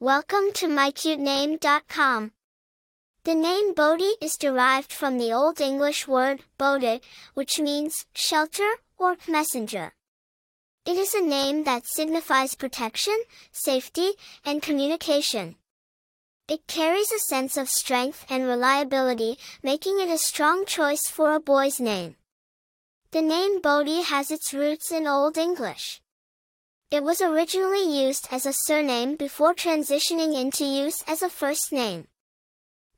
Welcome to mycutename.com. The name Bodie is derived from the Old English word bodhi, which means shelter or messenger. It is a name that signifies protection, safety, and communication. It carries a sense of strength and reliability, making it a strong choice for a boy's name. The name Bodie has its roots in Old English. It was originally used as a surname before transitioning into use as a first name.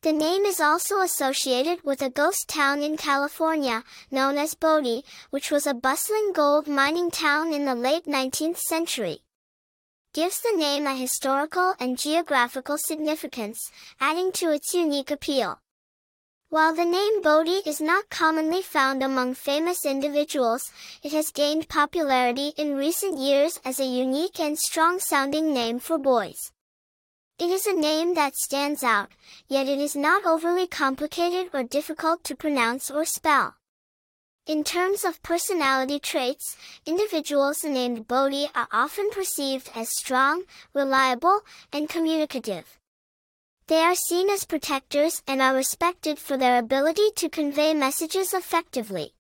The name is also associated with a ghost town in California, known as Bodie, which was a bustling gold mining town in the late 19th century. Gives the name a historical and geographical significance, adding to its unique appeal. While the name Bodie is not commonly found among famous individuals, it has gained popularity in recent years as a unique and strong-sounding name for boys. It is a name that stands out, yet it is not overly complicated or difficult to pronounce or spell. In terms of personality traits, individuals named Bodie are often perceived as strong, reliable, and communicative. They are seen as protectors and are respected for their ability to convey messages effectively.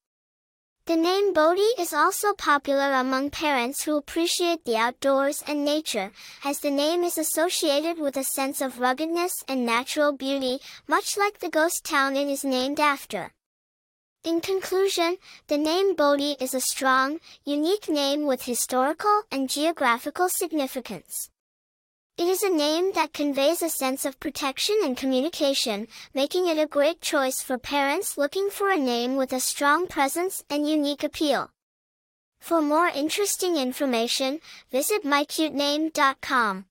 The name Bodie is also popular among parents who appreciate the outdoors and nature, as the name is associated with a sense of ruggedness and natural beauty, much like the ghost town it is named after. In conclusion, the name Bodie is a strong, unique name with historical and geographical significance. It is a name that conveys a sense of protection and communication, making it a great choice for parents looking for a name with a strong presence and unique appeal. For more interesting information, visit mycutename.com.